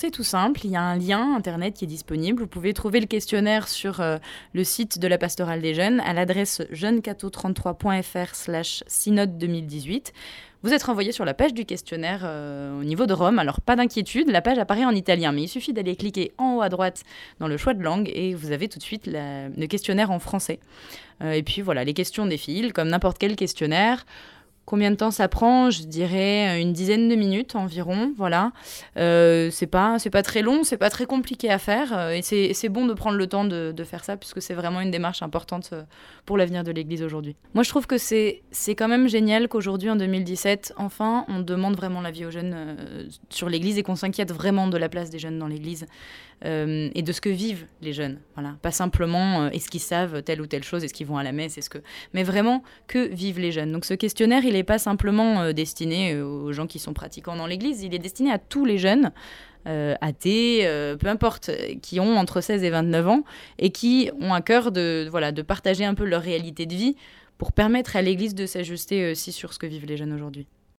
c'est tout simple, il y a un lien internet qui est disponible. Vous pouvez trouver le questionnaire sur euh, le site de la pastorale des jeunes à l'adresse jeunecato33.fr slash synode 2018. Vous êtes renvoyé sur la page du questionnaire euh, au niveau de Rome. Alors pas d'inquiétude, la page apparaît en italien, mais il suffit d'aller cliquer en haut à droite dans le choix de langue et vous avez tout de suite le questionnaire en français. Euh, et puis voilà, les questions défilent comme n'importe quel questionnaire. Combien de temps ça prend Je dirais une dizaine de minutes environ. Voilà. Euh, c'est pas, c'est pas très long, c'est pas très compliqué à faire. Euh, et c'est bon de prendre le temps de, faire ça, puisque c'est vraiment une démarche importante euh, pour l'avenir de l'Église aujourd'hui. Moi, je trouve que c'est quand même génial qu'aujourd'hui, en 2017, enfin, on demande vraiment l'avis aux jeunes euh, sur l'Église et qu'on s'inquiète vraiment de la place des jeunes dans l'Église. Euh, et de ce que vivent les jeunes. Voilà. Pas simplement euh, est-ce qu'ils savent telle ou telle chose, est-ce qu'ils vont à la messe, est-ce que... mais vraiment que vivent les jeunes. Donc ce questionnaire, il n'est pas simplement euh, destiné aux gens qui sont pratiquants dans l'Église, il est destiné à tous les jeunes. athées, peu importe, qui ont entre 16 et 29 ans et qui ont à cœur de, voilà, de partager un peu leur réalité de vie pour permettre à l'Église de s'ajuster aussi sur ce que vivent les jeunes aujourd'hui.